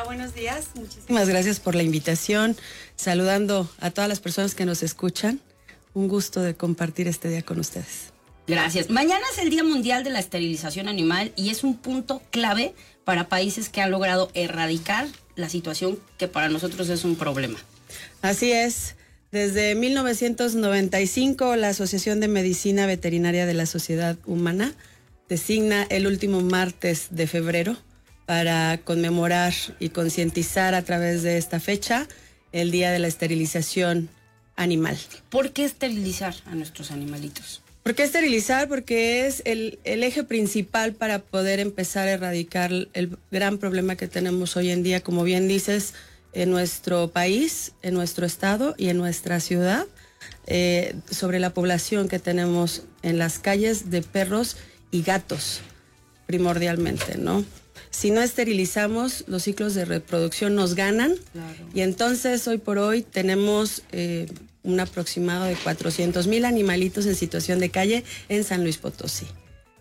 buenos días. Muchísimas gracias por la invitación. Saludando a todas las personas que nos escuchan. Un gusto de compartir este día con ustedes. Gracias. Mañana es el Día Mundial de la Esterilización Animal y es un punto clave para países que han logrado erradicar la situación que para nosotros es un problema. Así es. Desde 1995, la Asociación de Medicina Veterinaria de la Sociedad Humana designa el último martes de febrero para conmemorar y concientizar a través de esta fecha el Día de la Esterilización Animal. ¿Por qué esterilizar a nuestros animalitos? ¿Por qué esterilizar? Porque es el, el, eje principal para poder empezar a erradicar el gran problema que tenemos hoy en día, como bien dices, en nuestro país, en nuestro estado y en nuestra ciudad, eh, sobre la población que tenemos en las calles de perros y gatos, primordialmente, ¿no? Si no esterilizamos, los ciclos de reproducción nos ganan y entonces hoy por hoy tenemos eh, un aproximado de 400 mil animalitos en situación de calle en San Luis Potosí.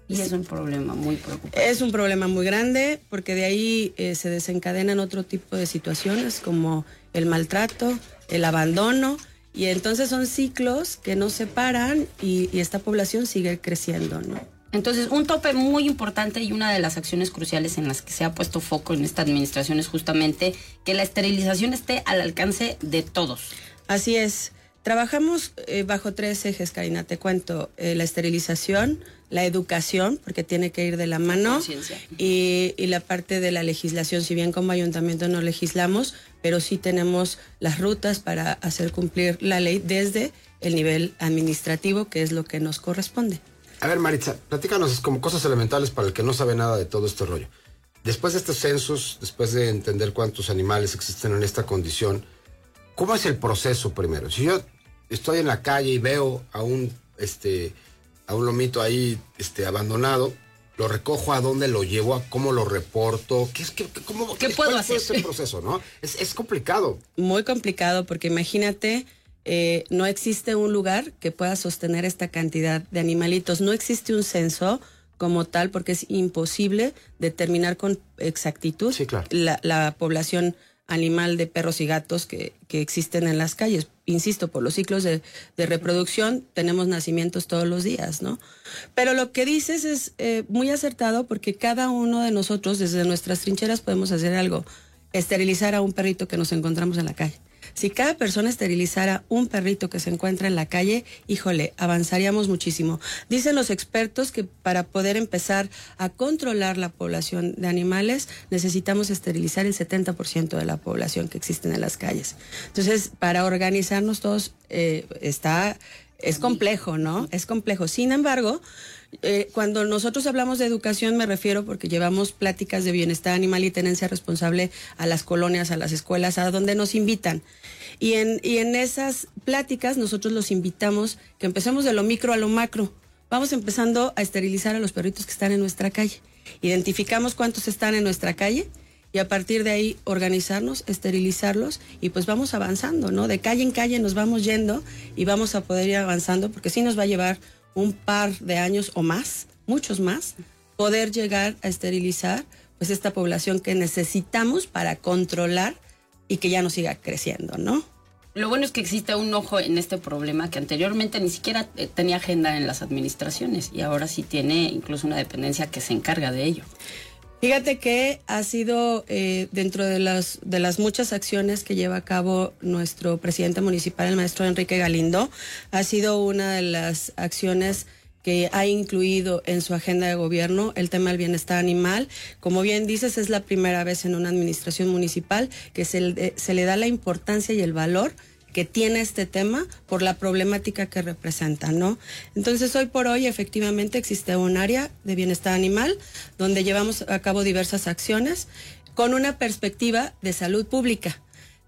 Y es un problema muy preocupante. Es un problema muy grande porque de ahí eh, se desencadenan otro tipo de situaciones como el maltrato, el abandono y entonces son ciclos que no se paran y, y esta población sigue creciendo, ¿no? Entonces, un tope muy importante y una de las acciones cruciales en las que se ha puesto foco en esta administración es justamente que la esterilización esté al alcance de todos. Así es. Trabajamos eh, bajo tres ejes, Karina. Te cuento, eh, la esterilización, la educación, porque tiene que ir de la mano, y, y, la parte de la legislación. Si bien como ayuntamiento no legislamos, pero sí tenemos las rutas para hacer cumplir la ley desde el nivel administrativo, que es lo que nos corresponde. A ver, Maritza, platícanos como cosas elementales para el que no sabe nada de todo este rollo. Después de estos censos, después de entender cuántos animales existen en esta condición, ¿Cómo es el proceso primero? Si yo estoy en la calle y veo a un, este, a un lomito ahí este, abandonado, lo recojo a dónde lo llevo, a cómo lo reporto, qué es qué, cómo, ¿Qué puedo hacer? ese proceso, ¿no? Es, es, complicado. Muy complicado porque imagínate, eh, no existe un lugar que pueda sostener esta cantidad de animalitos, no existe un censo como tal porque es imposible determinar con exactitud la, la población animal de perros y gatos que, que, existen en las calles. Insisto, por los ciclos de, de, reproducción tenemos nacimientos todos los días, ¿no? Pero lo que dices es eh, muy acertado porque cada uno de nosotros desde nuestras trincheras podemos hacer algo, esterilizar a un perrito que nos encontramos en la calle. Si cada persona esterilizara un perrito que se encuentra en la calle, híjole, avanzaríamos muchísimo. Dicen los expertos que para poder empezar a controlar la población de animales necesitamos esterilizar el 70% de la población que existe en las calles. Entonces, para organizarnos todos eh, está es complejo, ¿no? Es complejo. Sin embargo, eh, cuando nosotros hablamos de educación me refiero porque llevamos pláticas de bienestar animal y tenencia responsable a las colonias, a las escuelas, a donde nos invitan. Y en, y en esas pláticas nosotros los invitamos que empecemos de lo micro a lo macro. Vamos empezando a esterilizar a los perritos que están en nuestra calle. Identificamos cuántos están en nuestra calle y a partir de ahí organizarnos, esterilizarlos y pues vamos avanzando, ¿no? De calle en calle nos vamos yendo y vamos a poder ir avanzando porque sí nos va a llevar un par de años o más, muchos más, poder llegar a esterilizar pues esta población que necesitamos para controlar y que ya no siga creciendo, ¿no? Lo bueno es que existe un ojo en este problema que anteriormente ni siquiera eh, tenía agenda en las administraciones y ahora sí tiene incluso una dependencia que se encarga de ello. Fíjate que ha sido eh, dentro de las, de las muchas acciones que lleva a cabo nuestro presidente municipal, el maestro Enrique Galindo, ha sido una de las acciones que ha incluido en su agenda de gobierno el tema del bienestar animal. Como bien dices, es la primera vez en una administración municipal que se, se le da la importancia y el valor que tiene este tema por la problemática que representa, ¿no? Entonces, hoy por hoy, efectivamente, existe un área de bienestar animal donde llevamos a cabo diversas acciones con una perspectiva de salud pública.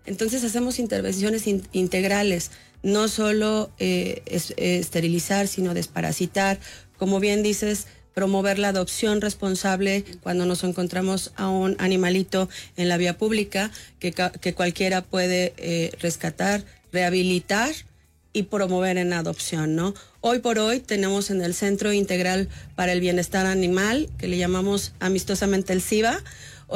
Entonces, hacemos intervenciones in integrales, no solo eh, eh, esterilizar, sino desparasitar, como bien dices, promover la adopción responsable cuando nos encontramos a un animalito en la vía pública que, que cualquiera puede eh, rescatar, rehabilitar y promover en adopción, ¿no? Hoy por hoy tenemos en el Centro Integral para el Bienestar Animal, que le llamamos amistosamente el CIBA,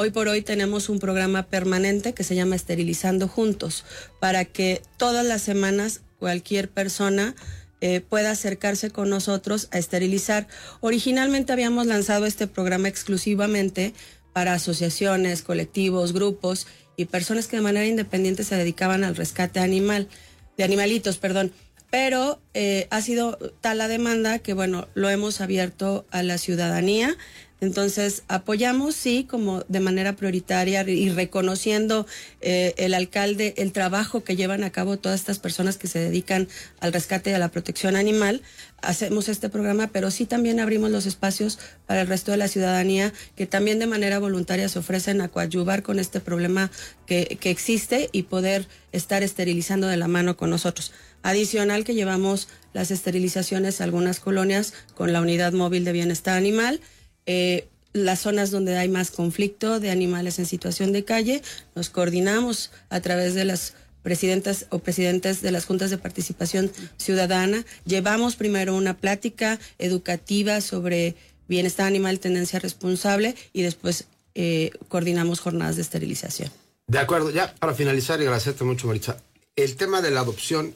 Hoy por hoy tenemos un programa permanente que se llama Esterilizando Juntos, para que todas las semanas cualquier persona eh, pueda acercarse con nosotros a esterilizar. Originalmente habíamos lanzado este programa exclusivamente para asociaciones, colectivos, grupos y personas que de manera independiente se dedicaban al rescate animal, de animalitos, perdón. Pero eh, ha sido tal la demanda que, bueno, lo hemos abierto a la ciudadanía. Entonces, apoyamos, sí, como de manera prioritaria y reconociendo eh, el alcalde el trabajo que llevan a cabo todas estas personas que se dedican al rescate y a la protección animal. Hacemos este programa, pero sí también abrimos los espacios para el resto de la ciudadanía que también de manera voluntaria se ofrecen a coadyuvar con este problema que, que existe y poder estar esterilizando de la mano con nosotros. Adicional que llevamos las esterilizaciones a algunas colonias con la unidad móvil de bienestar animal eh, las zonas donde hay más conflicto de animales en situación de calle, nos coordinamos a través de las presidentas o presidentes de las juntas de participación ciudadana. Llevamos primero una plática educativa sobre bienestar animal, tendencia responsable y después eh, coordinamos jornadas de esterilización. De acuerdo, ya para finalizar y agradecerte mucho, Maritza, el tema de la adopción,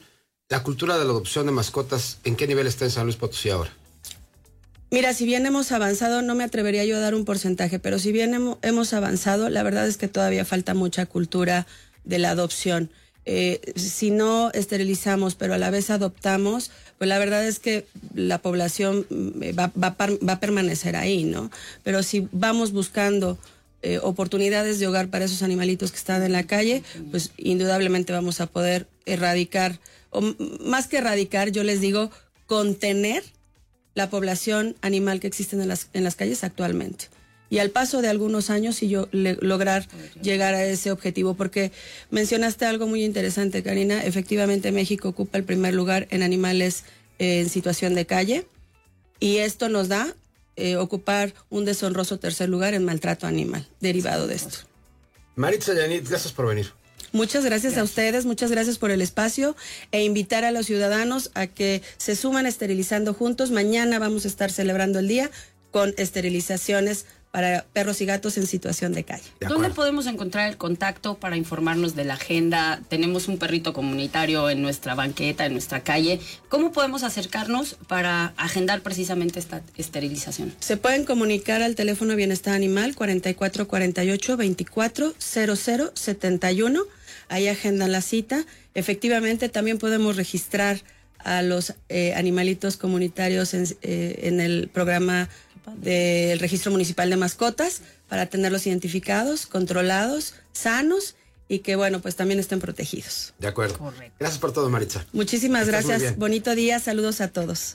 la cultura de la adopción de mascotas, ¿en qué nivel está en San Luis Potosí ahora? Mira, si bien hemos avanzado, no me atrevería yo a dar un porcentaje, pero si bien hemos, avanzado, la verdad es que todavía falta mucha cultura de la adopción. Eh, si no esterilizamos, pero a la vez adoptamos, pues la verdad es que la población mm, va, a permanecer ahí, ¿no? Pero si vamos buscando eh, oportunidades de hogar para esos animalitos que están en la calle, pues indudablemente vamos a poder erradicar, o más que erradicar, yo les digo, contener la población animal que existe en las, en las calles actualmente. Y al paso de algunos años y yo lograr llegar a ese objetivo, porque mencionaste algo muy interesante, Karina. Efectivamente, México ocupa el primer lugar en animales eh, en situación de calle y esto nos da eh, ocupar un deshonroso tercer lugar en maltrato animal, derivado de esto. Maritza Yanit, gracias por venir. Muchas gracias, a ustedes, muchas gracias por el espacio e invitar a los ciudadanos a que se suman esterilizando juntos. Mañana vamos a estar celebrando el día con esterilizaciones para perros y gatos en situación de calle. ¿Dónde podemos encontrar el contacto para informarnos de la agenda? Tenemos un perrito comunitario en nuestra banqueta, en nuestra calle. ¿Cómo podemos acercarnos para agendar precisamente esta esterilización? Se pueden comunicar al teléfono Bienestar Animal 4448 24 71 ahí agendan la cita. Efectivamente, también podemos registrar a los eh, animalitos comunitarios en, eh, en, el programa del registro municipal de mascotas para tenerlos identificados, controlados, sanos y que bueno, pues también estén protegidos. De acuerdo. Correcto. Gracias por todo, Maritza. Muchísimas gracias. Bonito día. Saludos a todos.